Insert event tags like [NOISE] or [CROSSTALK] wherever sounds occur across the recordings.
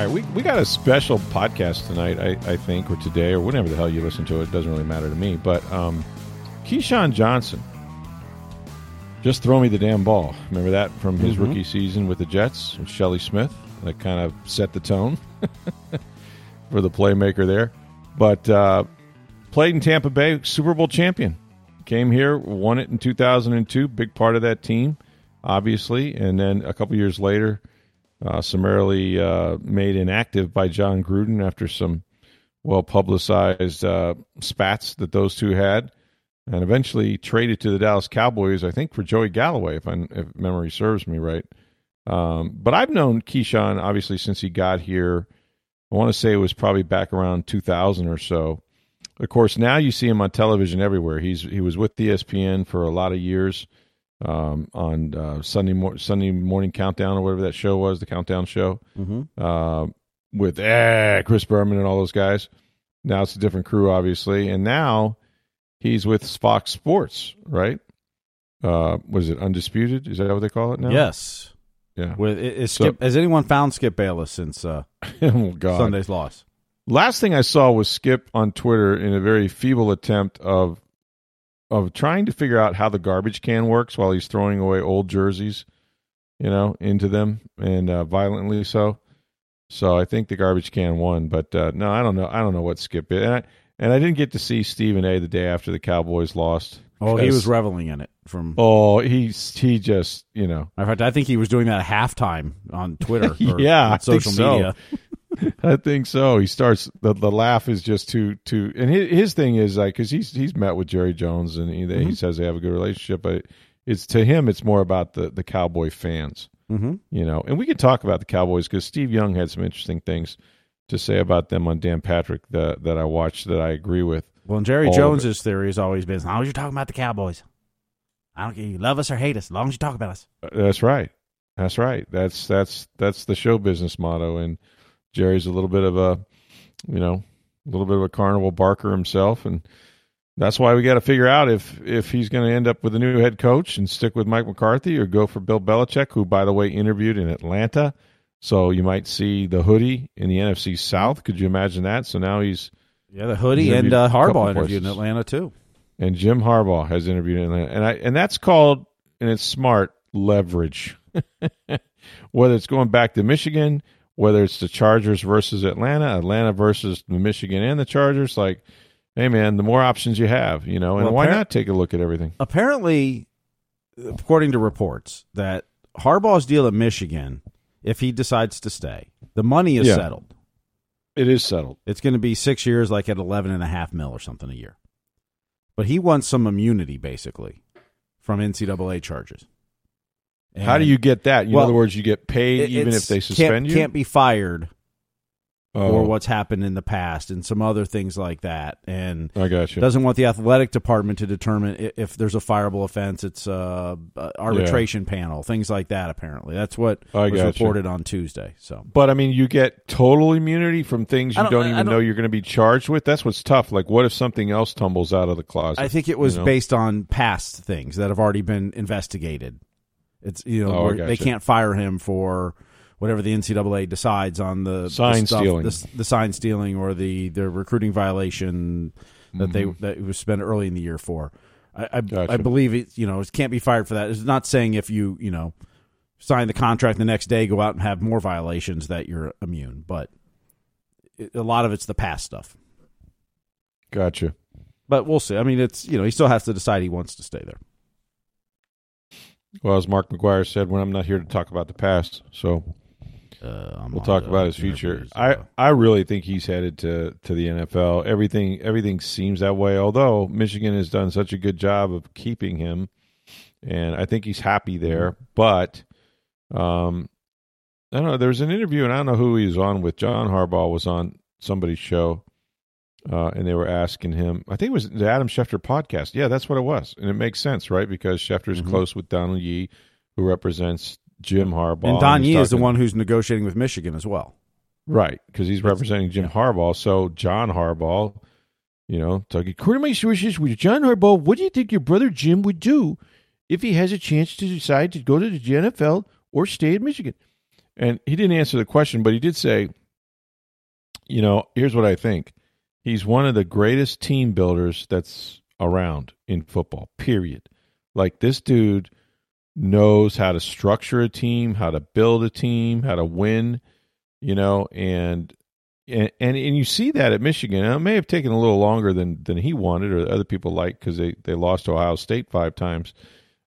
Right, we, we got a special podcast tonight, I, I think, or today, or whenever the hell you listen to it. It doesn't really matter to me. But um, Keyshawn Johnson, just throw me the damn ball. Remember that from his Mm-hmm. rookie season with the Jets, with Shelley Smith? That kind of set the tone [LAUGHS] for the playmaker there. But uh, played in Tampa Bay, Super Bowl champion. Came here, won it in 2002, big part of that team, obviously. And then a couple years later, uh, summarily uh, made inactive by Jon Gruden after some well publicized uh, spats that those two had, and eventually traded to the Dallas Cowboys, I think, for Joey Galloway, if, I, if memory serves me right. Um, but I've known Keyshawn obviously since he got here. I want to say it was probably back around 2000 or so. Of course, now you see him on television everywhere. He's he was with ESPN for a lot of years um, on uh, Sunday mor- Sunday morning countdown or whatever that show was, the countdown show Mm-hmm. uh, with eh, Chris Berman and all those guys. Now it's a different crew, obviously, and now he's with Fox Sports, right? Uh, was it Undisputed? Is that what they call it now? Yes. Yeah. With is So- has anyone found Skip Bayless since uh, [LAUGHS] oh God. Sunday's loss? Last thing I saw was Skip on Twitter in a very feeble attempt of of trying to figure out how the garbage can works while he's throwing away old jerseys, you know, into them and uh, violently so. So I think the garbage can won, but uh, no, I don't know. I don't know what Skip is, and I, and I didn't get to see Stephen A. the day after the Cowboys lost. Oh, he was reveling in it. From Oh, he's he just you know in fact, I think he was doing that at halftime on Twitter. [LAUGHS] Or Yeah, social so. media. [LAUGHS] I think so. He starts the the laugh is just too too, and his, his thing is like because he's he's met with Jerry Jones and he, Mm-hmm. he says they have a good relationship, but it's to him it's more about the the Cowboy fans, Mm-hmm. you know. And we can talk about the Cowboys because Steve Young had some interesting things to say about them on Dan Patrick that that I watched that I agree with. Well, Jerry Jones's theory has always been: as long as you're talking about the Cowboys, I don't care you love us or hate us, as long as you talk about us. Uh, That's right. That's right. That's that's that's the show business motto. And Jerry's a little bit of a, you know, a little bit of a carnival barker himself, and that's why we got to figure out if if he's going to end up with a new head coach and stick with Mike McCarthy or go for Bill Belichick, who by the way interviewed in Atlanta. So you might see the hoodie in the NFC South. Could you imagine that? So now he's Yeah, the hoodie and uh, Harbaugh interviewed in. Atlanta too. and Jim Harbaugh has interviewed in Atlanta, and I and that's called and it's smart leverage. [LAUGHS] whether it's going back to Michigan, whether it's the Chargers versus Atlanta, Atlanta versus Michigan and the Chargers, like, hey man, the more options you have, you know, and Well, why not take a look at everything? Apparently, according to reports, that Harbaugh's deal at Michigan, if he decides to stay, the money is Yeah. settled. It is settled. It's going to be six years, like at eleven and a half mil or something a year. But he wants some immunity, basically, from NCAA charges. How do you get that? In Well, other words, you get paid it- even if they suspend can't, you. Can't be fired oh, for what's happened in the past and some other things like that. And I got you. doesn't want the athletic department to determine if there's a fireable offense. It's uh, uh, a, a arbitration panel, things like that. Apparently, that's what I was reported on Tuesday. So But I mean, you get total immunity from things you don't- don't, even don't- know you're going to be charged with. That's what's tough. Like, what if something else tumbles out of the closet? I think it was you know? based on past things that have already been investigated. It's you know Oh, they can't fire him for whatever the NCAA decides on the Sign the stuff- stealing. the, the sign stealing or the the recruiting violation that they that was spent early in the year for. I I, Mm-hmm. Gotcha. I believe it. You know, it can't be fired for that. It's not saying if you you know sign the contract the next day, go out and have more violations that you're immune, but it, a lot of it's the past stuff. Gotcha. But we'll see. I mean, it's you know he still has to decide he wants to stay there. Well, as Mark McGwire said, when I'm not here to talk about the past, so Uh, I'm we'll talk about his future. I, I really think he's headed to, to the NFL. Everything everything seems that way. Although Michigan has done such a good job of keeping him, and I think he's happy there. But um, I don't know. There was an interview, and I don't know who he was on with. John Harbaugh was on somebody's show, uh, and they were asking him. I think it was the Adam Schefter podcast. Yeah, that's what it was, and it makes sense, right? Because Schefter's Mhm. close with Donald Yee, who represents Jim Harbaugh, and Don he's Yee is the one who's negotiating with Michigan as well. Right, because he's That's- representing Jim Harbaugh. So John Harbaugh, you know, talking according to my sources with John Harbaugh, what do you think your brother Jim would do if he has a chance to decide to go to the NFL or stay at Michigan? And he didn't answer the question, but he did say, you know, here's what I think. He's one of the greatest team builders that's around in football, period. Like this dude knows how to structure a team, how to build a team, how to win you know, and and and, and you see that at Michigan. And it may have taken a little longer than than he wanted or other people like because they they lost to Ohio State five times.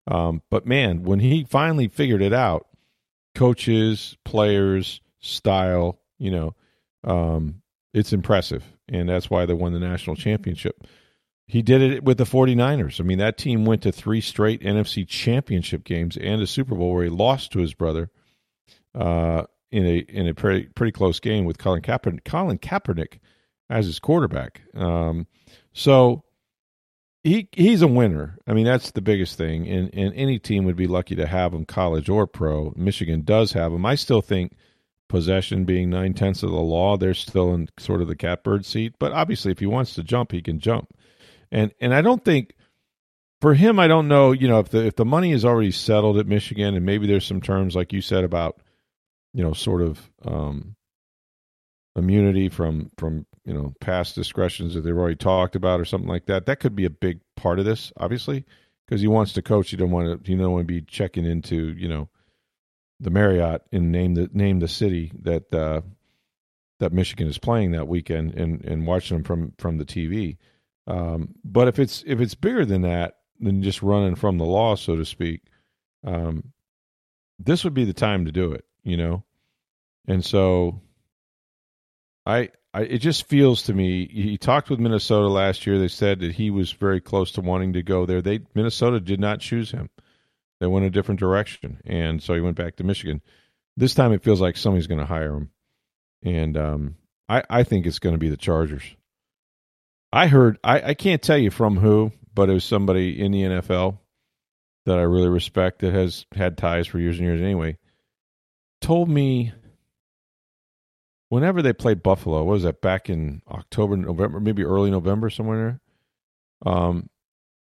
Um, but man, when he finally figured it out, coaches, players, style, you know, um, it's impressive, and that's why they won the national championship. He did it with the 49ers. I mean, that team went to three straight NFC championship games and a Super Bowl where he lost to his brother. Uh, in a in a pretty pretty close game with Colin Kaepernick, Colin Kaepernick as his quarterback. Um, so he he's a winner. I mean, that's the biggest thing. And and any team would be lucky to have him, college or pro. Michigan does have him. I still think possession being nine tenths of the law, they're still in sort of the catbird seat. But obviously, if he wants to jump, he can jump. And and I don't think for him, I don't know. You know, if the if the money is already settled at Michigan, and maybe there's some terms like you said about you know, sort of um, immunity from from you know past discretions that they've already talked about or something like that. That could be a big part of this, obviously, because he wants to coach. You don't want to. You don't want to be checking into you know the Marriott and name the name the city that uh, that Michigan is playing that weekend and and watching them from from the TV. Um, but if it's if it's bigger than that, than just running from the law, so to speak, um, this would be the time to do it you know? And so I, I it just feels to me he talked with minnesota last year. They said that he was very close to wanting to go there. They minnesota did not choose him they went a different direction. And so he went back to michigan. This time it feels like somebody's going to hire him. And um, I, I think it's going to be the chargers. I heard I, I can't tell you from who but it was somebody in the nfl that i really respect that has had ties for years and years anyway told me whenever they played Buffalo, what was that back in October, November, maybe early November, somewhere there? Um,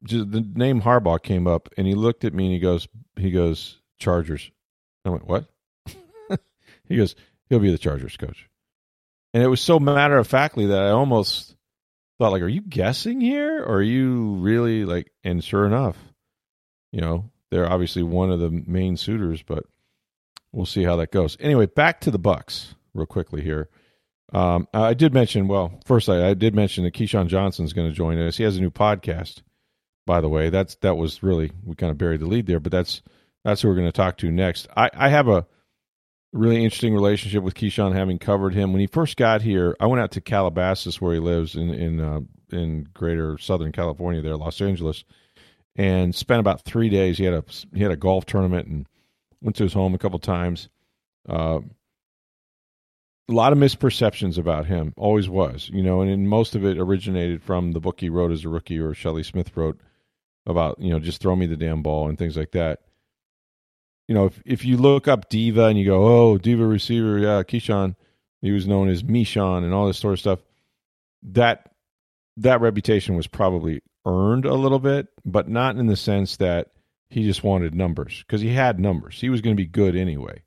just the name Harbaugh came up, and he looked at me and he goes, he goes Chargers. I went, what? [LAUGHS] he goes, he'll be the Chargers coach, and it was so matter of factly that I almost thought, like, are you guessing here, or are you really like? And sure enough, you know, they're obviously one of the main suitors, but we'll see how that goes. Anyway, back to the Bucs real quickly here. Um, I did mention, well, first I, I did mention that Keyshawn Johnson's going to join us. He has a new podcast, by the way. That's that was really we kind of buried the lead there, but that's that's who we're going to talk to next. I, I have a really interesting relationship with Keyshawn, having covered him when he first got here. I went out to Calabasas, where he lives in in uh, in Greater Southern California, there, Los Angeles, and spent about three days. He had a he had a golf tournament and went to his home a couple times. Uh, a lot of misperceptions about him, always was, you know, and, most of it originated from the book he wrote as a rookie, or Shelley Smith wrote about, you know, just throw me the damn ball and things like that. You know, if if you look up Diva and you go, oh, Diva receiver, yeah, Keyshawn, he was known as Meshawn and all this sort of stuff. That that reputation was probably earned a little bit, but not in the sense that he just wanted numbers because he had numbers. He was going to be good anyway.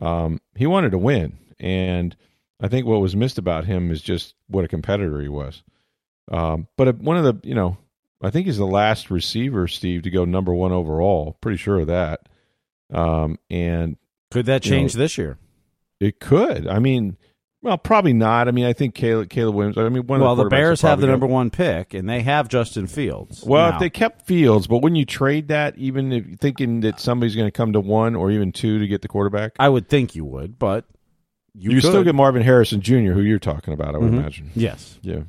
Um, he wanted to win, and I think what was missed about him is just what a competitor he was. Um, but one of the, you know, I think he's the last receiver, Steve, to go number one overall. Pretty sure of that. Um, and Could that You know, change this year? it could. I mean, well, probably not. I mean, I think Caleb, Caleb Williams. I mean, one Well, of the the, Bears have the number one pick, and they have Justin Fields. Well, Now, if they kept Fields, but when you trade that, even if thinking that somebody's going to come to one or even two to get the quarterback, I would think you would, but you, you, still get Marvin Harrison Jr., who you're talking about. I would Mhm. imagine. yes. Yeah.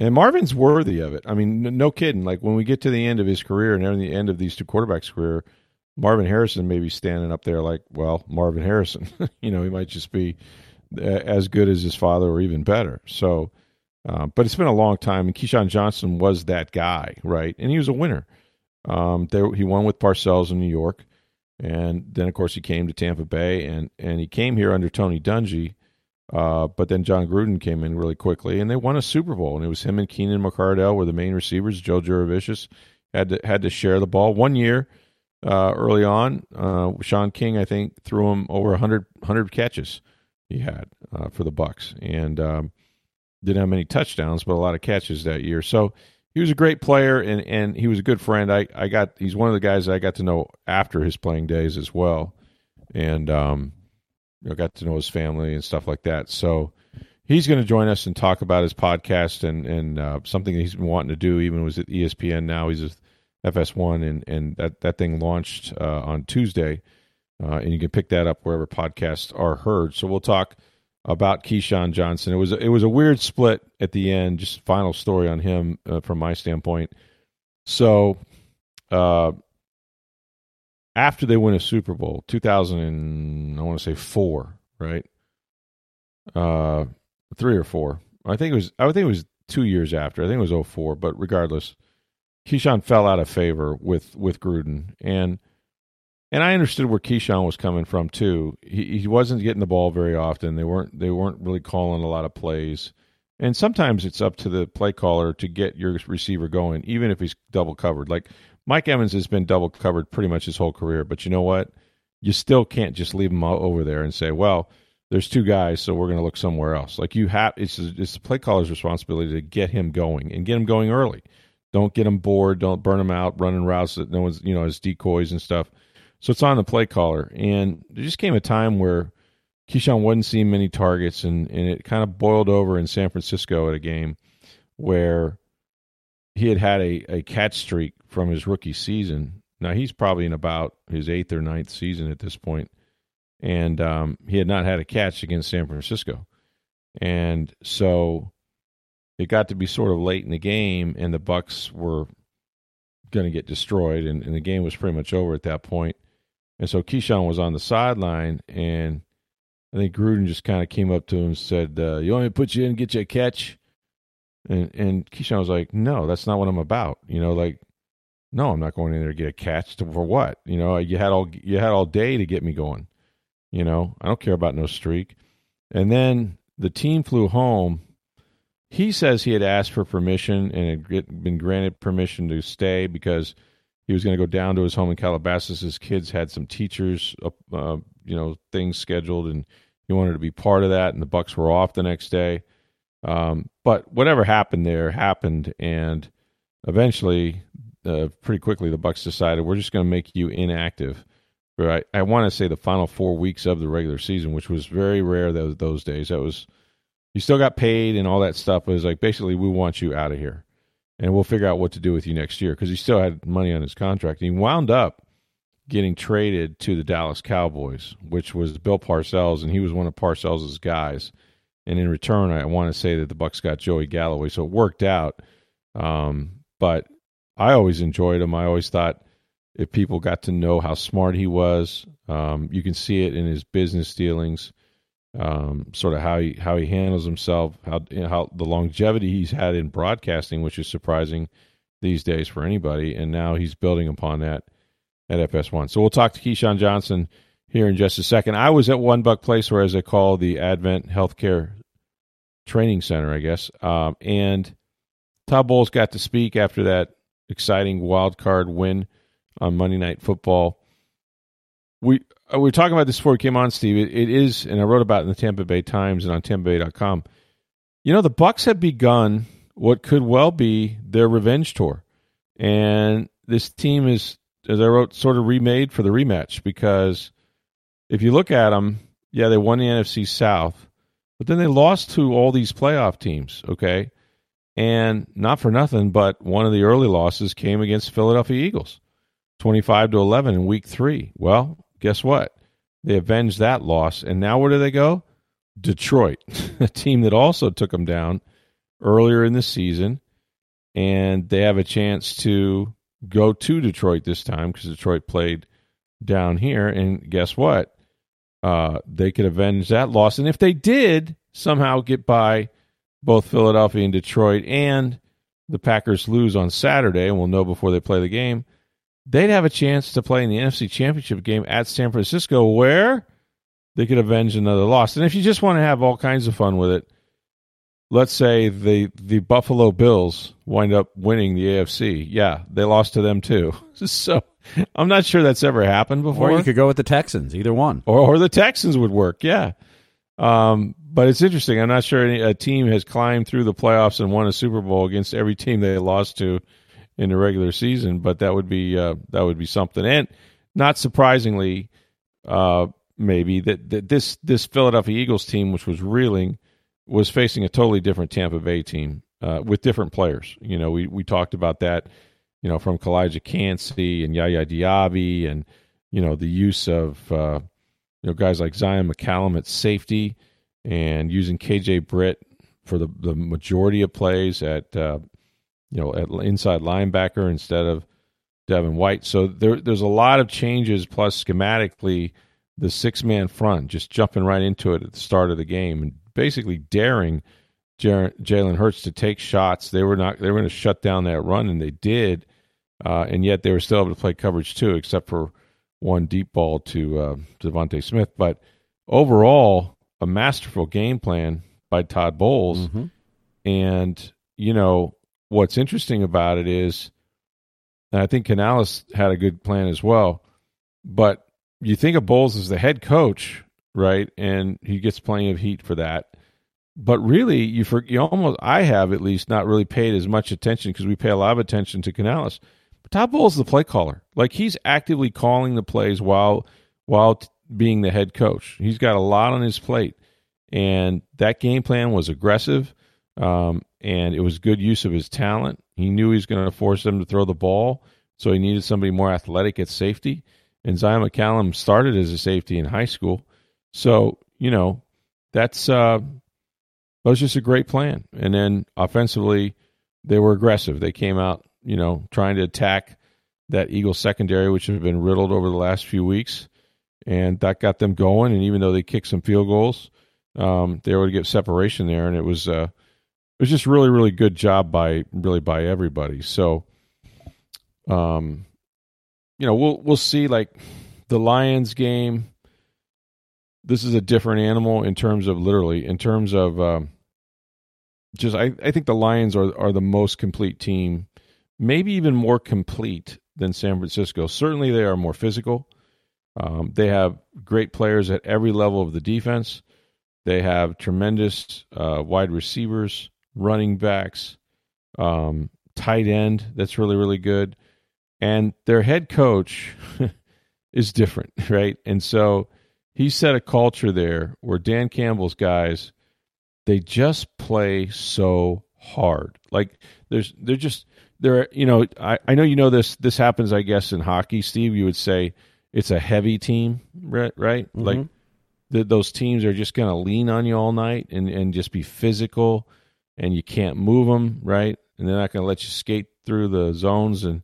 And Marvin's worthy of it. I mean, no kidding. Like when we get to the end of his career and the end of these two quarterbacks' career, Marvin Harrison may be standing up there like, well, Marvin Harrison. [LAUGHS] you know, he might just be uh, as good as his father or even better. So, uh, but it's been a long time, and Keyshawn Johnson was that guy, right? And he was a winner. Um, there, he won with Parcells in New York, and then of course he came to Tampa Bay, and and he came here under Tony Dungy. Uh, but then Jon Gruden came in really quickly, and they won a Super Bowl. And it was him and Keenan McCardell were the main receivers. Joe Jurevicius had to had to share the ball. One year, uh, early on. Uh, Shaun King, I think, threw him over 100, 100 catches he had uh, for the Bucs, and um, didn't have many touchdowns, but a lot of catches that year. So he was a great player, and, and he was a good friend. I, I got he's one of the guys I got to know after his playing days as well, and um, you know, got to know his family and stuff like that. So he's going to join us and talk about his podcast and and uh, something he's been wanting to do. Even was at ESPN. Now he's a FS1, and and that that thing launched uh, on Tuesday, uh, and you can pick that up wherever podcasts are heard. So we'll talk about Keyshawn Johnson. It was it was a weird split at the end. Just final story on him uh, from my standpoint. So, uh, after they win a Super Bowl, 2000 and I want to say four, right? Uh, three or four. I think it was. I think it was two years after. I think it was 04, but regardless Keyshawn fell out of favor with with Gruden, and and I understood where Keyshawn was coming from too. He he wasn't getting the ball very often. They weren't they weren't really calling a lot of plays, and sometimes it's up to the play caller to get your receiver going, even if he's double covered. Like Mike Evans has been double covered pretty much his whole career, but you know what? You still can't just leave him over there and say, well. There's two guys, so we're going to look somewhere else. Like you have, it's it's the play caller's responsibility to get him going and get him going early don't get him bored. Don't burn him out running routes that no one's, you know, as decoys and stuff. So it's on the play caller. And there just came a time where Keyshawn wasn't seeing many targets, and, and it kind of boiled over in San Francisco at a game where he had had a, a catch streak from his rookie season. Now he's probably in about his eighth or ninth season at this point. and um, he had not had a catch against San Francisco, and so it got to be sort of late in the game, and the Bucs were going to get destroyed, and, and, the game was pretty much over at that point. And so Keyshawn was on the sideline, and I think Gruden just kind of came up to him and said, uh, "You want me to put you in get you a catch?" And and Keyshawn was like, "No, that's not what I'm about." You know, like, "No, I'm not going in there to get a catch to, for what?" You know, you had all you had all day to get me going. You know, I don't care about no streak. And then the team flew home he says he had asked for permission and had been granted permission to stay because he was going to go down to his home in Calabasas. His kids had some teachers, uh, you know, things scheduled, and he wanted to be part of that. And the Bucs were off the next day. Um, but whatever happened there happened, and eventually, uh, pretty quickly, the Bucs decided we're just going to make you inactive. I, I want to say the final four weeks of the regular season, which was very rare those those days. That was you still got paid and all that stuff. But it was like basically we want you out of here, and we'll figure out what to do with you next year because he still had money on his contract. He wound up getting traded to the Dallas Cowboys, which was Bill Parcells, and he was one of Parcells' guys. And in return, I want to say that the Bucs got Joey Galloway, so it worked out. Um, but I always enjoyed him. I always thought if people got to know how smart he was, um, you can see it in his business dealings um, sort of how he how he handles himself, how you know, how the longevity he's had in broadcasting, which is surprising these days for anybody, and now he's building upon that at FS1. So we'll talk to Keyshawn Johnson here in just a second. I was at One Buc Place, or as they call the Advent Healthcare Training Center, I guess, um, and Todd Bowles got to speak after that exciting wild card win on Monday Night Football. We uh, we were talking about this before we came on, Steve. It, it is, and I wrote about it in the Tampa Bay Times and on TampaBay.com. You know, the Bucs have begun what could well be their revenge tour, and this team is, as I wrote, sort of remade for the rematch because if you look at them, yeah, they won the NFC South, but then they lost to all these playoff teams. Okay, and not for nothing, but one of the early losses came against the Philadelphia Eagles, twenty-five to eleven in Week Three. Well, guess what? They avenged that loss. And now where do they go? Detroit, [LAUGHS] a team that also took them down earlier in the season, and they have a chance to go to Detroit this time because Detroit played down here. And guess what? Uh, they could avenge that loss. And if they did somehow get by both Philadelphia and Detroit, and the Packers lose on Saturday, and we'll know before they play the game, they'd have a chance to play in the NFC Championship game at San Francisco, where they could avenge another loss. And if you just want to have all kinds of fun with it, let's say the the Buffalo Bills wind up winning the AFC. Yeah, they lost to them too. [LAUGHS] So I'm not sure that's ever happened before. Or you could go with the Texans, either one. Or, or the Texans would work. Yeah. Um, but it's interesting. I'm not sure any, a team has climbed through the playoffs and won a Super Bowl against every team they lost to in the regular season. But that would be uh, that would be something. And not surprisingly, uh, maybe that, that this this Philadelphia Eagles team, which was reeling, was facing a totally different Tampa Bay team uh, with different players. You know, we we talked about that you know, from Calijah Kancey and Yaya Diaby and, you know, the use of, uh, you know, guys like Zyon McCollum at safety and using KJ Britt for the, the majority of plays at, uh, you know, at inside linebacker instead of Devin White. So there, there's a lot of changes, plus schematically, the six man front, just jumping right into it at the start of the game and basically daring Jalen Hurts to take shots. They were not. They were going to shut down that run, and they did. Uh, and yet they were still able to play coverage too, except for one deep ball to uh, DeVonta Smith. But overall, a masterful game plan by Todd Bowles. Mm-hmm. And you know what's interesting about it is, and I think Canales had a good plan as well. But you think of Bowles as the head coach, right? And he gets plenty of heat for that but really you for you almost I have at least not really paid as much attention because we pay a lot of attention to Canales. But Todd Bowles is the play caller. Like he's actively calling the plays while while being the head coach. He's got a lot on his plate, and that game plan was aggressive, um, and it was good use of his talent. He knew he was going to force them to throw the ball, so he needed somebody more athletic at safety. And Zyon McCollum started as a safety in high school, so you know that's uh, that was just a great plan. And then offensively, they were aggressive. They came out, you know, trying to attack that Eagle secondary, which has been riddled over the last few weeks, and that got them going. And even though they kicked some field goals, um, they were able to get separation there, and it was uh, it was just really, really good job by really by everybody. So, um, you know, we'll we'll see like the Lions game this is a different animal in terms of literally in terms of um, just I, I think the Lions are are the most complete team, maybe even more complete than San Francisco. Certainly, they are more physical. Um, they have great players at every level of the defense. They have tremendous uh, wide receivers, running backs, um, tight end. That's really really good, and their head coach [LAUGHS] is different, [LAUGHS] right? And so he set a culture there where Dan Campbell's guys they just play so hard. Like there's they're just they're you know I, I know you know this this happens I guess in hockey Steve you would say it's a heavy team right right mm-hmm. like those teams are just going to lean on you all night and and just be physical and you can't move them right and they're not going to let you skate through the zones and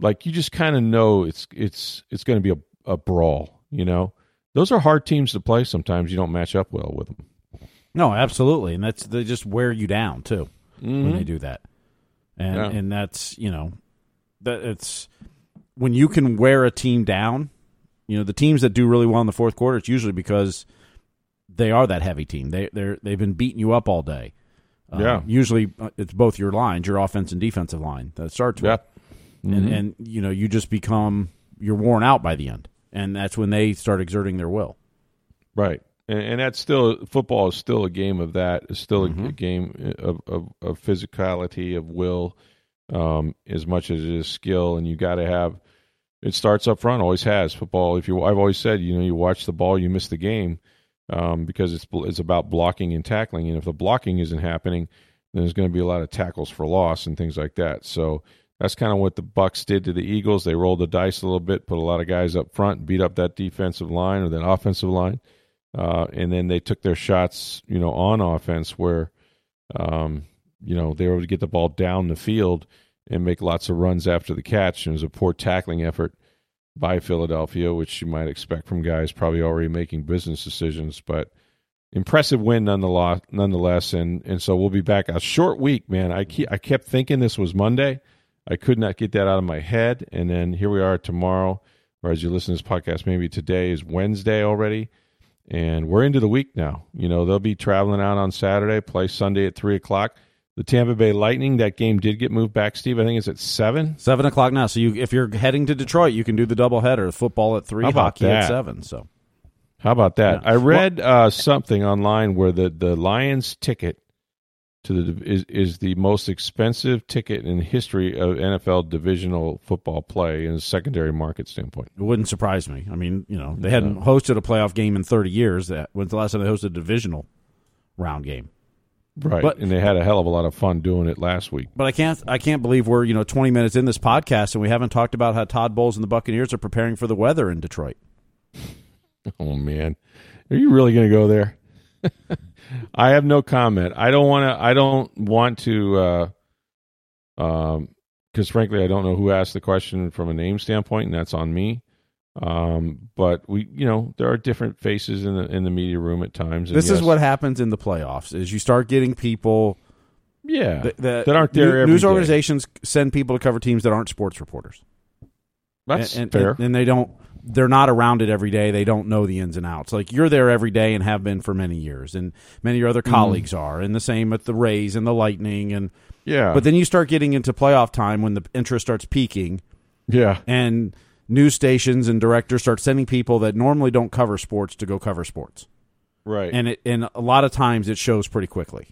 like you just kind of know it's it's it's going to be a, a brawl you know those are hard teams to play. Sometimes you don't match up well with them. No, absolutely, and that's they just wear you down too mm-hmm. when they do that, and yeah. and that's you know that it's when you can wear a team down. You know the teams that do really well in the fourth quarter, it's usually because they are that heavy team. They they they've been beating you up all day. Uh, yeah. Usually uh, it's both your lines, your offense and defensive line that starts with. Mm-hmm. And and you know you just become you're worn out by the end and that's when they start exerting their will. Right, and, and that's still football is still a game of that. It's still mm-hmm. a, game of, of, of physicality, of will, um, as much as it is skill, and you got to have. It starts up front. Always has football. If you, I've always said, you know, you watch the ball, you miss the game, um, because it's it's about blocking and tackling, and if the blocking isn't happening, then there's going to be a lot of tackles for loss and things like that. So that's kind of what the Bucs did to the Eagles. They rolled the dice a little bit, put a lot of guys up front, beat up that defensive line or that offensive line, uh, and then they took their shots, you know, on offense where, um, you know, they were able to get the ball down the field and make lots of runs after the catch. And it was a poor tackling effort by Philadelphia, which you might expect from guys probably already making business decisions. But impressive win nonetheless. Nonetheless, and and so we'll be back. A short week, man. I I kept thinking this was Monday. I could not get that out of my head, and then here we are tomorrow. Or as you listen to this podcast, maybe today is Wednesday already, and we're into the week now. You know they'll be traveling out on Saturday, play Sunday at three o'clock. The Tampa Bay Lightning, that game did get moved back, Steve. I think it's at seven. Seven o'clock now. So you, if you're heading to Detroit, you can do the doubleheader: football at three, hockey that? at seven. So how about that? Yeah. I read well, uh, something online where the, the Lions ticket to the is is the most expensive ticket in history of NFL divisional football play in a secondary market standpoint. It wouldn't surprise me. I mean, you know, they hadn't hosted a playoff game in 30 years. That when's the last time they hosted a divisional round game? Right, but, and they had a hell of a lot of fun doing it last week. But I can't, I can't believe we're you know 20 minutes in this podcast and we haven't talked about how Todd Bowles and the Buccaneers are preparing for the weather in Detroit. [LAUGHS] Oh man, are you really going to go there? [LAUGHS] I have no comment. I don't want to. I don't want to. Uh, um, because frankly, I don't know who asked the question from a name standpoint, and that's on me. Um, but we, you know, there are different faces in the in the media room at times. This yes, is what happens in the playoffs: is you start getting people, yeah, that, that, that aren't there. news day. organizations send people to cover teams that aren't sports reporters. That's and, fair, and, and they don't they're not around it every day. They don't know the ins and outs. Like you're there every day and have been for many years, and many of your other mm. colleagues mm. are, and the same with the Rays and the Lightning, and yeah. But then you start getting into playoff time when the interest starts peaking, yeah, and news stations and directors start sending people that normally don't cover sports to go cover sports, right? And it and a lot of times it shows pretty quickly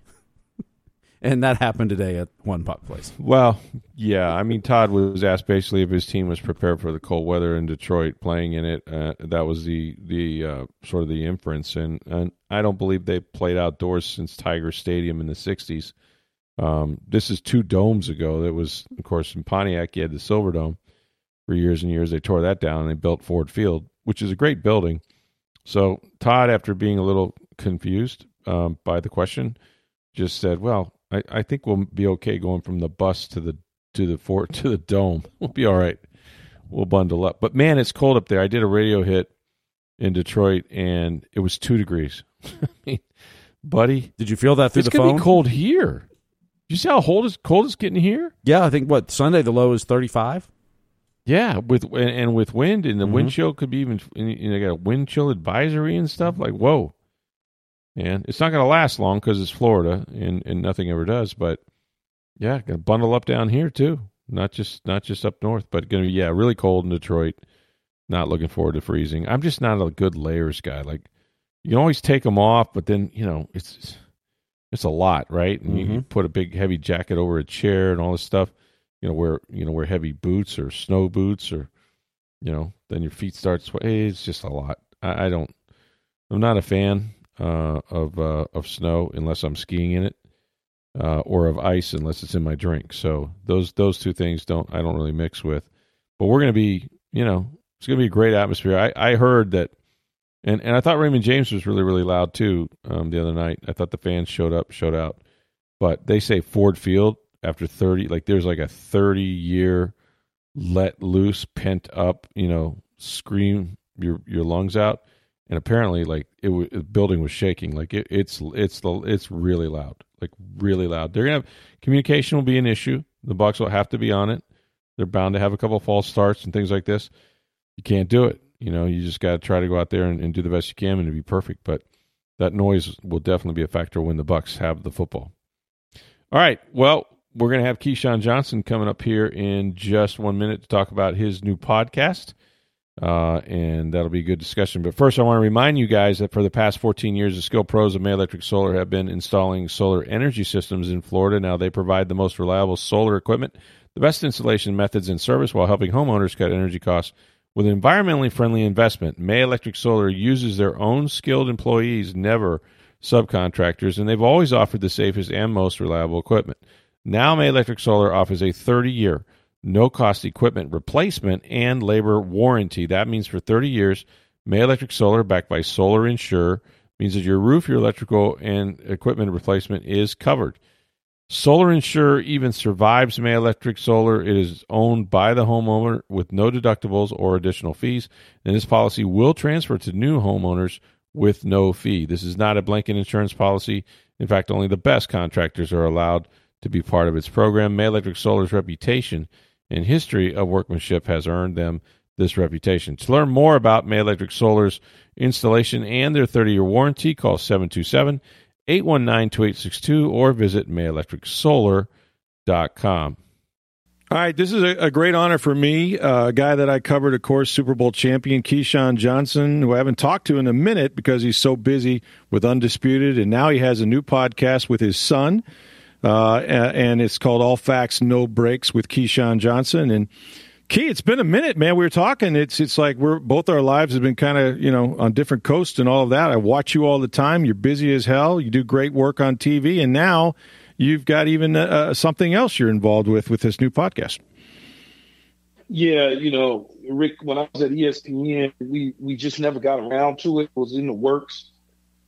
[LAUGHS] and that happened today at one Buc place. Well, yeah, I mean, Todd was asked basically if his team was prepared for the cold weather in Detroit, playing in it. Uh, that was the the uh, sort of the inference, and, and I don't believe they played outdoors since Tiger Stadium in the '60s. Um, this is two domes ago. That was, of course, in Pontiac. You had the Silver Dome for years and years. They tore that down and they built Ford Field, which is a great building. So Todd, after being a little confused um, by the question, just said, "Well, I, I think we'll be okay going from the bus to the to the fort [LAUGHS] to the dome. We'll be all right. We'll bundle up. But man, it's cold up there. I did a radio hit in Detroit, and it was two degrees. [LAUGHS] I mean, buddy, did you feel that through the phone? It's cold here. You see how cold it's cold it's getting here? Yeah, I think what Sunday the low is thirty five. Yeah, with and, with wind and the mm-hmm. wind chill could be even you know got a wind chill advisory and stuff. Like whoa, and it's not going to last long because it's Florida and, and nothing ever does. But yeah, going to bundle up down here too. Not just not just up north, but going to be yeah really cold in Detroit. Not looking forward to freezing. I'm just not a good layers guy. Like you can always take them off, but then you know it's it's a lot, right? And mm-hmm. you put a big heavy jacket over a chair and all this stuff. You know, wear you know wear heavy boots or snow boots or you know then your feet start sweating. It's just a lot. I, I don't. I'm not a fan uh, of uh, of snow unless I'm skiing in it, uh, or of ice unless it's in my drink. So those those two things don't I don't really mix with. But we're to be, you know, it's to be a great atmosphere. I, I heard that, and and I thought Raymond James was really really loud too um, the other night. I thought the fans showed up, showed out. But they say Ford Field after thirty, like there's like a thirty year let loose, pent up, you know, scream your your lungs out. And apparently like it was the building was shaking. Like it, it's it's the it's really loud like really loud. They're gonna have communication will be an issue. The Bucs will have to be on it. They're bound to have a couple false starts and things like this. You can't do it you know you just got to try to go out there and, and, do the best you can and to be perfect. But that noise will definitely be a factor when the Bucs have the football. All right well we're going to have Keyshawn Johnson coming up here in just one minute to talk about his new podcast uh, and that'll be a good discussion. But first, I want to remind you guys that for the past 14 years, the skilled pros of May Electric Solar have been installing solar energy systems in Florida. Now they provide the most reliable solar equipment, the best installation methods and service while helping homeowners cut energy costs with an environmentally friendly investment. May Electric Solar uses their own skilled employees, never subcontractors, and they've always offered the safest and most reliable equipment. Now, May Electric Solar offers a 30 year no cost equipment replacement and labor warranty. That means for 30 years, May Electric Solar, backed by Solar Insure, means that your roof, your electrical, and equipment replacement is covered. Solar Insure even survives May Electric Solar. It is owned by the homeowner with no deductibles or additional fees, and this policy will transfer to new homeowners with no fee. This is not a blanket insurance policy. In fact, only the best contractors are allowed to be part of its program. May Electric Solar's reputation and history of workmanship has earned them this reputation. To learn more about May Electric Solar's installation and their 30 year warranty, call 727 819 2862 or visit mayelectricsolar.com. All right, this is a, a great honor for me. Uh, a guy that I covered, of course, Super Bowl champion Keyshawn Johnson, who I haven't talked to in a minute because he's so busy with Undisputed, and now he has a new podcast with his son, uh, and it's called All Facts No Brakes with Keyshawn Johnson. And Key, it's been a minute, man. We were talking. It's it's like we're both our lives have been kind of you know on different coasts and all of that. I watch you all the time. You're busy as hell. You do great work on TV, and now you've got even uh, uh, something else you're involved with with this new podcast. Yeah, you know, Rick. When I was at ESPN, we we just never got around to it. It was in the works,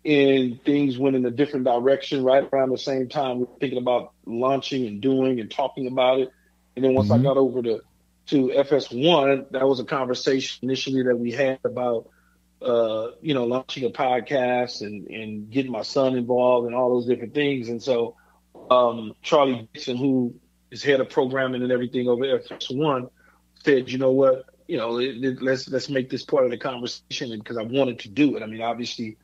and things went in a different direction. Right around the same time, we were thinking about launching and doing and talking about it. And then once mm-hmm. I got over to to FS1, that was a conversation initially that we had about, uh, you know, launching a podcast and, and getting my son involved and all those different things. And so um, Charlie Dixon, who is head of programming and everything over FS1, said, you know what, you know, let's let's make this part of the conversation because I wanted to do it. I mean, obviously,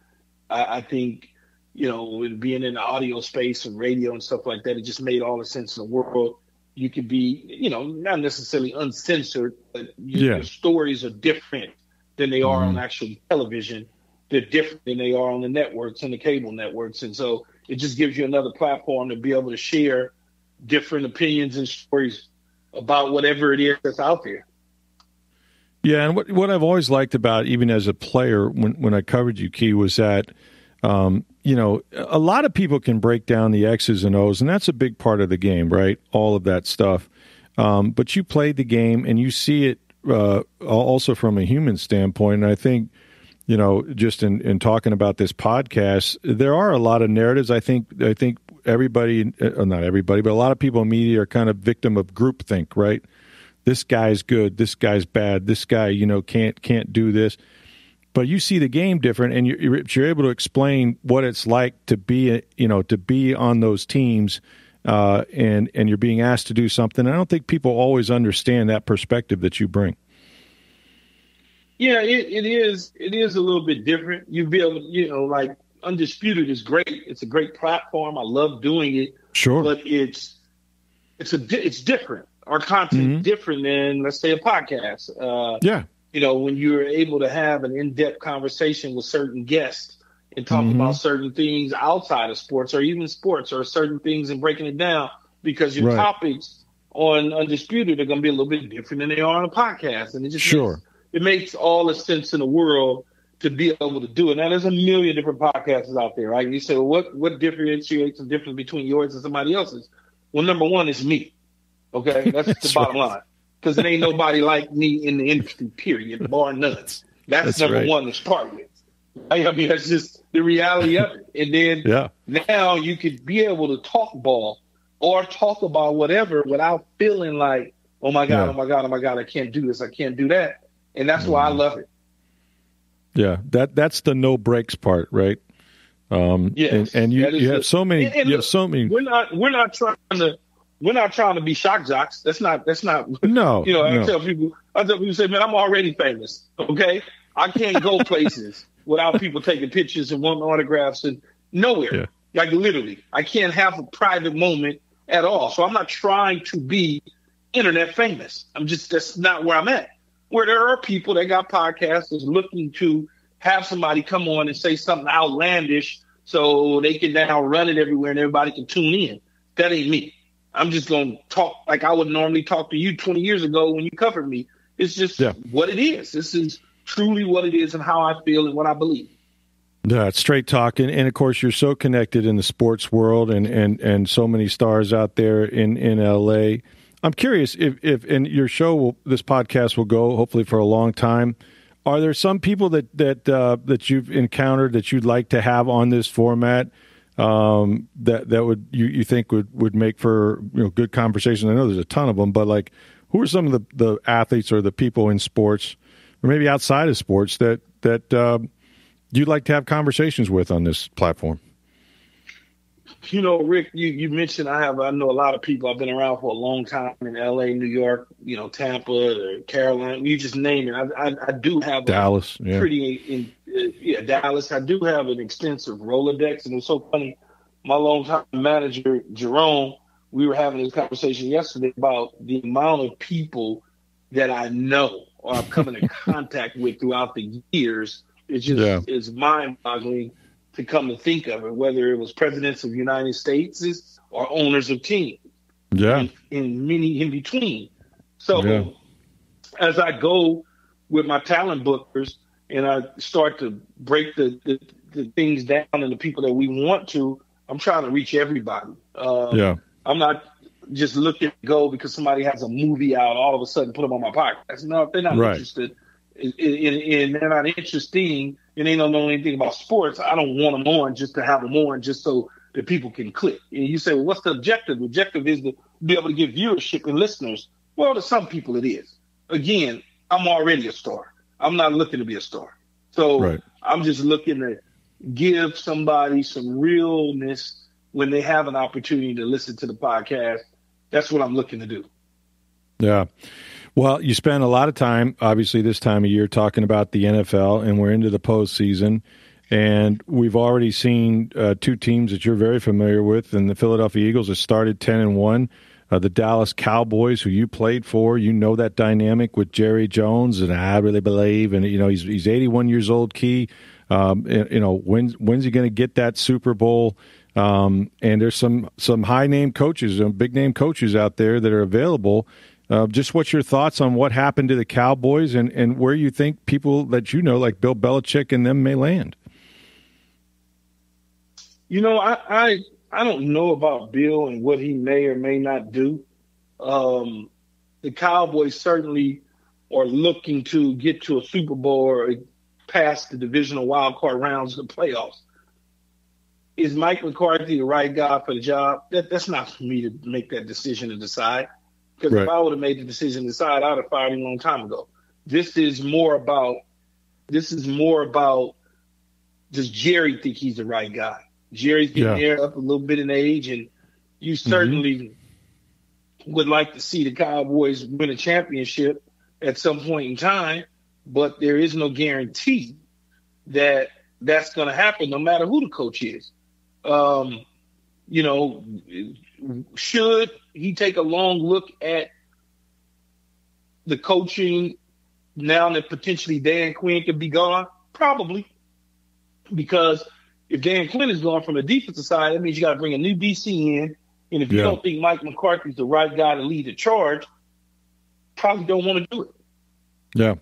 I, I think you know, being in the audio space and radio and stuff like that, it just made all the sense in the world you could be, you know, not necessarily uncensored, but you, yeah. your stories are different than they are mm-hmm. on actual television. They're different than they are on the networks and the cable networks. And so it just gives you another platform to be able to share different opinions and stories about whatever it is that's out there. Yeah, and what what I've always liked about even as a player when when I covered you, Key, was that um, you know, a lot of people can break down the X's and O's, and that's a big part of the game, right? All of that stuff. Um, but you played the game and you see it uh, also from a human standpoint. And I think, you know, just in, in talking about this podcast, there are a lot of narratives. I think I think everybody, uh, not everybody, but a lot of people in media are kind of victim of groupthink, right? This guy's good, this guy's bad, this guy, you know, can't can't do this but you see the game different and you're, you're able to explain what it's like to be you know to be on those teams uh, and and you're being asked to do something. I don't think people always understand that perspective that you bring. Yeah, it, it is. It is a little bit different. You be able, you know, like undisputed is great. It's a great platform. I love doing it. Sure, but it's it's a it's different. Our content mm-hmm. different than let's say a podcast. Uh, yeah, you know, when you're able to have an in-depth conversation with certain guests and talk mm-hmm. about certain things outside of sports or even sports or certain things and breaking it down because your right. topics on Undisputed are going to be a little bit different than they are on a podcast. And it just sure. makes, it makes all the sense in the world to be able to do it. Now, there's a million different podcasts out there, right? You say, well, what, what differentiates the difference between yours and somebody else's? Well, number one is me. Okay. That's, That's the bottom right. line because it ain't nobody like me in the industry, period, bar none. That's, that's number right. one to start with. I mean, that's just the reality of it. And then yeah. now you could be able to talk ball or talk about whatever without feeling like, oh my God, yeah. oh my God, oh my God, I can't do this, I can't do that. And that's mm why I mm-hmm. love it. Yeah, that that's the no brakes part, right? Um, yes, and, and you, you have the, so many, and, and you look, have so many. We're not we're not trying to we're not trying to be shock jocks. That's not. That's not. [LAUGHS] No. You know, I tell people. I tell people say, man, I'm already famous. Okay, I can't go [LAUGHS] places without people taking pictures and wanting autographs and nowhere. Yeah. Like literally, I can't have a private moment at all. So I'm not trying to be internet famous. I'm just that's not where I'm at. Where there are people that got podcasts that's looking to have somebody come on and say something outlandish so they can now run it everywhere and everybody can tune in. That ain't me. I'm just going to talk like I would normally talk to you 20 years ago when you covered me. It's just yeah. what it is. This is truly what it is and how I feel and what I believe. Yeah, it's straight talk, and, and of course you're so connected in the sports world, and, and, and so many stars out there in, in LA. I'm curious if if and your show will this podcast will go hopefully for a long time. Are there some people that that uh, that you've encountered that you'd like to have on this format? Um, that that would you, you think would, would make for you know good conversation? I know there's a ton of them, but like who are some of the, the athletes or the people in sports or maybe outside of sports that that uh, you'd like to have conversations with on this platform? You know, Rick, you, you mentioned I have I know a lot of people. I've been around for a long time in L.A., New York, you know, Tampa, Carolina. You just name it. I, I, I do have Dallas, yeah. pretty in, uh, yeah Dallas. I do have an extensive Rolodex, and it's so funny. My longtime manager Jerome, we were having this conversation yesterday about the amount of people that I know or I've come into [LAUGHS] contact with throughout the years. It just yeah. is mind-boggling to come to think of it, whether it was presidents of United States or owners of teams. Yeah. And, and many in between. So yeah. as I go with my talent bookers and I start to break the, the, the, things down and the people that we want to, I'm trying to reach everybody. Um, yeah. I'm not just looking to go because somebody has a movie out, all of a sudden put them on my podcast. No, if they're not right. interested, and they're not interesting and they don't know anything about sports, I don't want them on just to have them on just so that people can click. And you say, well, what's the objective? The objective is to be able to get viewership and listeners. Well, to some people it is. Again, I'm already a star. I'm not looking to be a star. So right. I'm just looking to give somebody some realness when they have an opportunity to listen to the podcast. That's what I'm looking to do. Yeah. Well, you spend a lot of time, obviously, this time of year talking about the NFL, and we're into the postseason. And we've already seen uh, two teams that you're very familiar with, and the Philadelphia Eagles have started ten and one. Uh, the Dallas Cowboys, who you played for, you know that dynamic with Jerry Jones, and I really believe, and you know he's he's 81 years old. Key, um, and, you know when's when's he going to get that Super Bowl? Um, and there's some some high name coaches, some big name coaches out there that are available uh, just what's your thoughts on what happened to the Cowboys and, and where you think people that you know, like Bill Belichick and them, may land? You know, I, I I don't know about Bill and what he may or may not do. Um, the Cowboys certainly are looking to get to a Super Bowl or past the divisional wild card rounds of the playoffs. Is Mike McCarthy the right guy for the job? That, that's not for me to make that decision to decide. Because right. if I would have made the decision to decide, I'd have fired him a long time ago. This is more about this is more about does Jerry think he's the right guy? Jerry's getting yeah. there up a little bit in age, and you mm-hmm. certainly mm-hmm. would like to see the Cowboys win a championship at some point in time, but there is no guarantee that that's going to happen, no matter who the coach is. Um, you know, should he take a long look at the coaching now that potentially Dan Quinn could be gone? Probably. Because if Dan Quinn is gone from the defensive side, that means you got to bring a new DC in. And if you yeah. don't think Mike McCarthy's the right guy to lead the charge, probably don't want to do it. Yeah.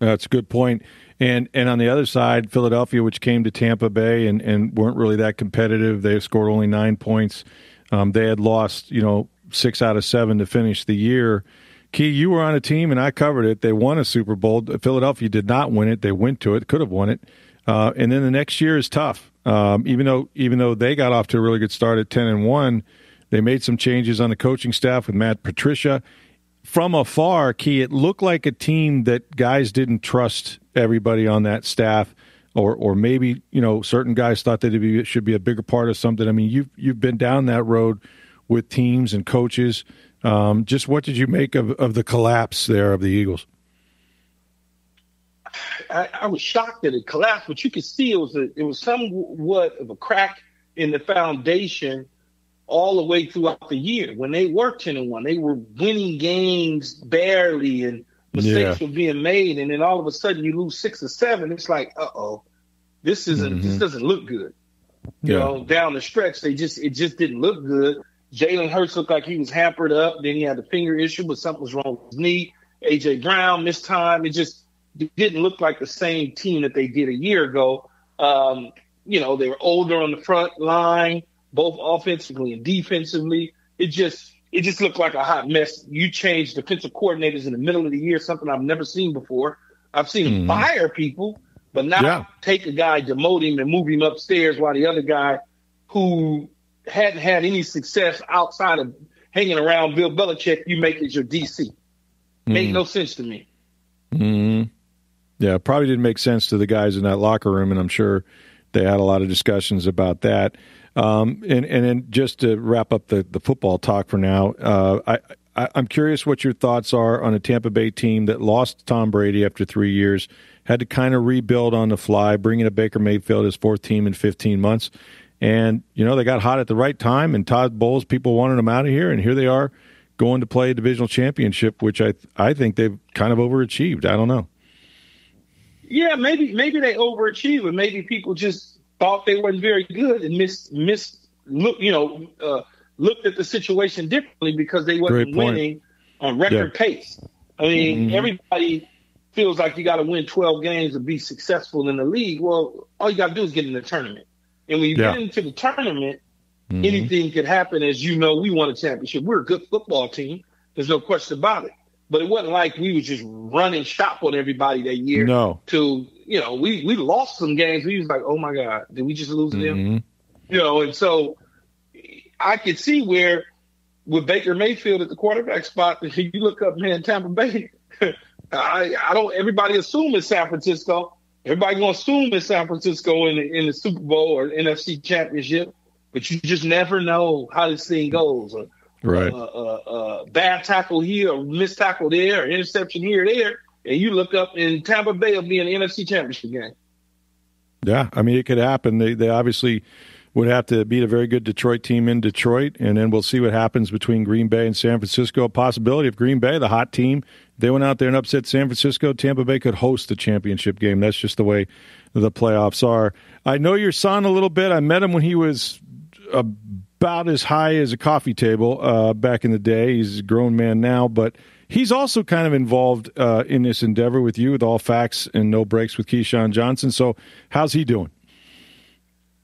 That's a good point. And and on the other side, Philadelphia, which came to Tampa Bay and, and weren't really that competitive, they scored only nine points. Um, they had lost, you know, six out of seven to finish the year. Key, you were on a team, and I covered it. They won a Super Bowl. Philadelphia did not win it. They went to it, could have won it. Uh, and then the next year is tough. Um, even though even though they got off to a really good start at ten and one, they made some changes on the coaching staff with Matt Patricia from afar, Key, it looked like a team that guys didn't trust everybody on that staff, or or maybe you know certain guys thought that it should be a bigger part of something. I mean, you've you've been down that road with teams and coaches. Um, just what did you make of, of the collapse there of the Eagles? I, I was shocked that it collapsed, but you could see it was a, it was somewhat of a crack in the foundation all the way throughout the year. When they were ten and one, they were winning games barely, and mistakes yeah. were being made. And then all of a sudden, you lose six or seven. It's like, uh oh, this isn't mm-hmm. this doesn't look good. You yeah. know, down the stretch, they just it just didn't look good. Jalen Hurts looked like he was hampered up. Then he had the finger issue, but something was wrong with his knee. AJ Brown missed time. It just didn't look like the same team that they did a year ago. Um, you know, they were older on the front line both offensively and defensively. It just it just looked like a hot mess. You change defensive coordinators in the middle of the year, something I've never seen before. I've seen mm-hmm. fire people, But not yeah. take a guy, demote him, and move him upstairs while the other guy who hadn't had any success outside of hanging around Bill Belichick, you make as your DC. Mm. Made no sense to me. Mm. Yeah, probably didn't make sense to the guys in that locker room, and I'm sure they had a lot of discussions about that. Um, and and then just to wrap up the, the football talk for now, uh, I, I I'm curious what your thoughts are on a Tampa Bay team that lost Tom Brady after three years, had to kind of rebuild on the fly, bringing a Baker Mayfield his fourth team in 15 months. And, you know, they got hot at the right time, and Todd Bowles, people wanted them out of here, and here they are going to play a divisional championship, which I I think they've kind of overachieved. I don't know. Yeah, maybe maybe they overachieved, and maybe people just thought they weren't very good and missed missed look you know uh, looked at the situation differently because they wasn't winning on record yeah. pace. I mean, mm-hmm. everybody feels like you got to win 12 games to be successful in the league. Well, all you got to do is get in the tournament. And when you yeah. get into the tournament, mm-hmm. anything could happen. As you know, we won a championship. We're a good football team. There's no question about it. But it wasn't like we were just running shop on everybody that year. No. To you know, we we lost some games. We was like, oh my god, did we just lose mm-hmm. them? You know, and so I could see where with Baker Mayfield at the quarterback spot, [LAUGHS] you look up, man, Tampa Bay. [LAUGHS] I I don't. Everybody assume it's San Francisco. Everybody gonna assume it's San Francisco in the, in the Super Bowl or NFC Championship, but you just never know how this thing goes. Or, right. Uh, uh, uh, bad tackle here, or missed tackle there, or interception here, there, and you look up in Tampa Bay will be an NFC Championship game. Yeah, I mean it could happen. They they obviously would have to beat a very good Detroit team in Detroit, and then we'll see what happens between Green Bay and San Francisco. A possibility of Green Bay, the hot team, they went out there and upset San Francisco. Tampa Bay could host the championship game. That's just the way the playoffs are. I know your son a little bit. I met him when he was about as high as a coffee table uh, back in the day. He's a grown man now, but he's also kind of involved uh, in this endeavor with you with all facts and no brakes with Keyshawn Johnson. So, how's he doing?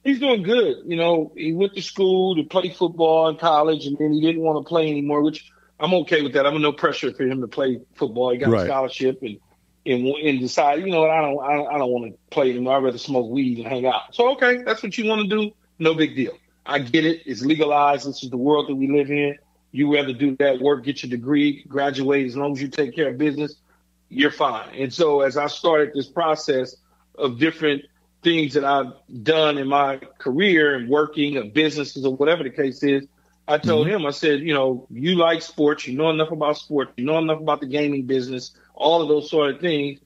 He's doing good. You know, he went to school to play football in college, and then he didn't want to play anymore, which I'm okay with that. I'm no pressure for him to play football. He got right. a scholarship and and and decide, you know what, I don't I don't, I don't want to play anymore. I'd rather smoke weed and hang out. So okay, that's what you want to do. No big deal. I get it. It's legalized. This is the world that we live in. You rather do that work, get your degree, graduate. As long as you take care of business, you're fine. And so as I started this process of different things that I've done in my career and working of businesses or whatever the case is, I told mm-hmm. him, I said, you know, you like sports, you know enough about sports, you know enough about the gaming business, all of those sort of things.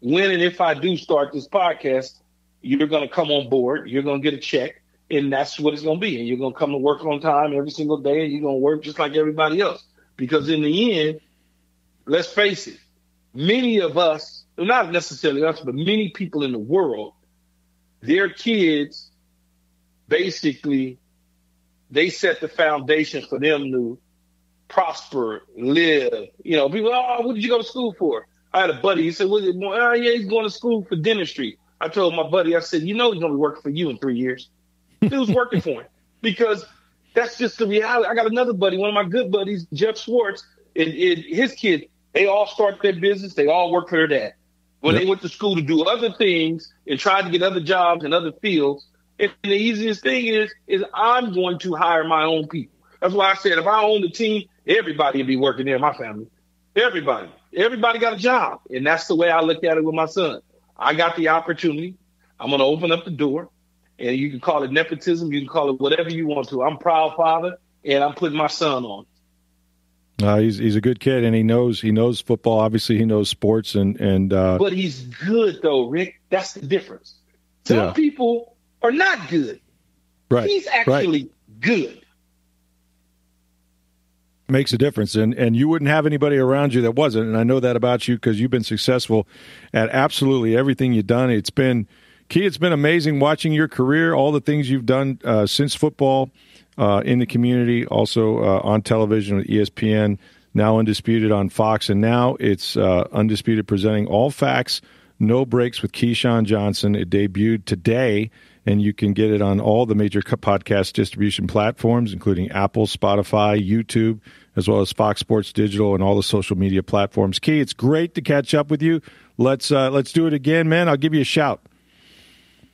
When and if I do start this podcast, you're going to come on board, you're going to get a check, and that's what it's going to be. And you're going to come to work on time every single day, and you're going to work just like everybody else. Because in the end, let's face it, many of us, not necessarily us, but many people in the world their kids basically they set the foundation for them to prosper, live. You know, people, oh, what did you go to school for? I had a buddy. He said, "Was it more? Oh, yeah, he's going to school for dentistry." I told my buddy, I said, "You know, he's going to be working for you in three years." Was working for him because that's just the reality. I got another buddy, one of my good buddies, Jeff Schwartz, and, and his kid. They all start their business. They all work for their dad when yep. they went to school to do other things and tried to get other jobs in other fields. And the easiest thing is, is I'm going to hire my own people. That's why I said if I own the team, everybody would be working there my family. Everybody. Everybody got a job. And that's the way I look at it with my son. I got the opportunity. I'm going to open up the door. And you can call it nepotism. You can call it whatever you want to. I'm proud father, and I'm putting my son on. Uh, he's he's a good kid, and he knows he knows football. Obviously, he knows sports, and and. Uh, but he's good though, Rick. That's the difference. Some yeah. people are not good. Right. He's actually right. good. Makes a difference, and and you wouldn't have anybody around you that wasn't. And I know that about you because you've been successful at absolutely everything you've done. It's been key. It's been amazing watching your career, all the things you've done uh, since football uh, in the community, also uh, on television with ESPN, now Undisputed on Fox, and now it's uh, Undisputed presenting all facts, no brakes with Keyshawn Johnson. It debuted today, and you can get it on all the major podcast distribution platforms, including Apple, Spotify, YouTube, as well as Fox Sports Digital and all the social media platforms. Key, it's great to catch up with you. let's uh, let's do it again, man. I'll give you a shout.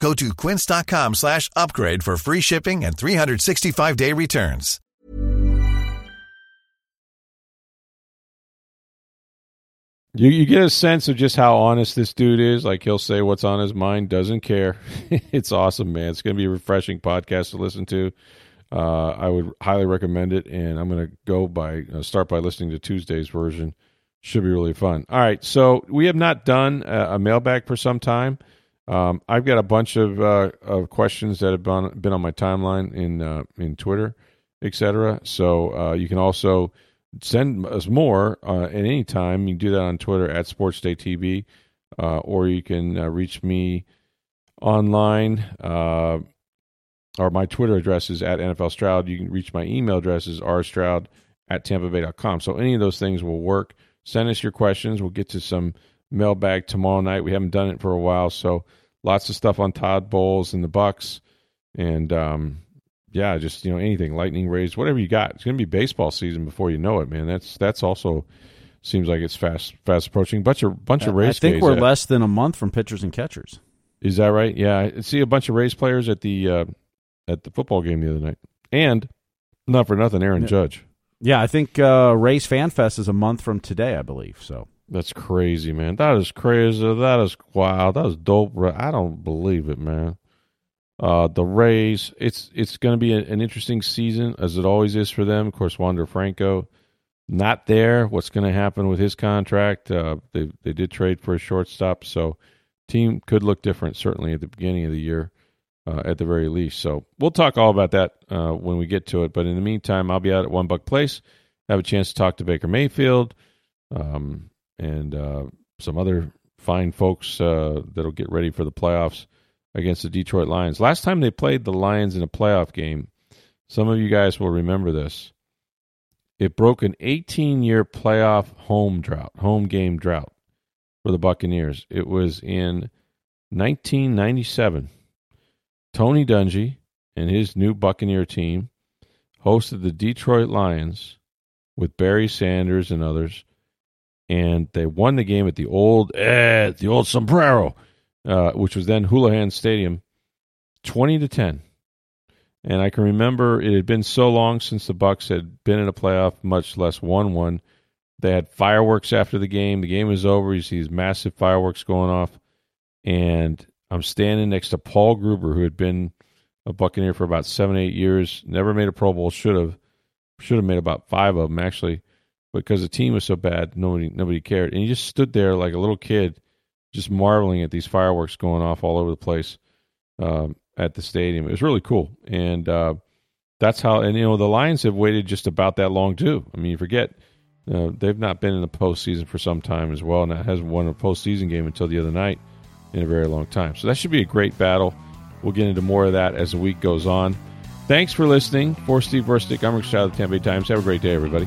Go to quince.com slash upgrade for free shipping and 365-day returns. You you get a sense of just how honest this dude is. Like he'll say what's on his mind, doesn't care. [LAUGHS] it's awesome, man. It's going to be a refreshing podcast to listen to. Uh, I would highly recommend it, and I'm going to go by uh, start by listening to Tuesday's version. Should be really fun. All right, so we have not done a, a mailbag for some time. Um, I've got a bunch of, uh, of questions that have been, been on my timeline in uh, in Twitter, etc. So uh, you can also send us more uh, at any time. You can do that on Twitter at SportsDayTV, uh, or you can uh, reach me online. Or my Twitter address is at NFL Stroud. You can reach my email address is rstroud at tampabay.com. So any of those things will work. Send us your questions. We'll get to some mailbag tomorrow night. We haven't done it for a while, so lots of stuff on Todd Bowles and the Bucs, and um, yeah, just you know anything, Lightning Rays, whatever you got. It's going to be baseball season before you know it, man. That's that's also seems like it's fast fast approaching. Bunch of bunch of Rays. I think we're at, less than a month from pitchers and catchers. Is that right? Yeah, I see a bunch of Rays players at the uh, at the football game the other night, and not for nothing, Aaron yeah. Judge. Yeah, I think uh, Rays Fan Fest is a month from today, I believe. So that's crazy, man. That is crazy. That is wild. That is dope. I don't believe it, man. Uh, the Rays, it's it's going to be a, an interesting season as it always is for them. Of course, Wander Franco not there. What's going to happen with his contract? Uh, they they did trade for a shortstop, so team could look different certainly at the beginning of the year, uh, at the very least. So we'll talk all about that uh, when we get to it. But in the meantime, I'll be out at One Buc Place, have a chance to talk to Baker Mayfield, um, and uh, some other fine folks uh, that'll get ready for the playoffs against the Detroit Lions. Last time they played the Lions in a playoff game, some of you guys will remember this. It broke an 18 year playoff home drought, home game drought for the Buccaneers. It was in 1997. Tony Dungy and his new Buccaneer team hosted the Detroit Lions with Barry Sanders and others, and they won the game at the old eh, the old sombrero uh, which was then Houlihan Stadium, twenty to ten. And I can remember it had been so long since the Bucs had been in a playoff, much less won one. They had fireworks after the game. The game was over. You see these massive fireworks going off, and I'm standing next to Paul Gruber, who had been a Buccaneer for about seven, eight years. Never made a Pro Bowl. Should have, should have made about five of them actually, because the team was so bad, nobody nobody cared. And he just stood there like a little kid just marveling at these fireworks going off all over the place um, at the stadium. It was really cool, and uh, that's how. And you know, the Lions have waited just about that long too. I mean, you forget uh, they've not been in the postseason for some time as well, and that hasn't won a postseason game until the other night in a very long time. So that should be a great battle. We'll get into more of that as the week goes on. Thanks for listening. For Steve Versnick, I'm Rick Stroud of the Tampa Bay Times. Have a great day, everybody.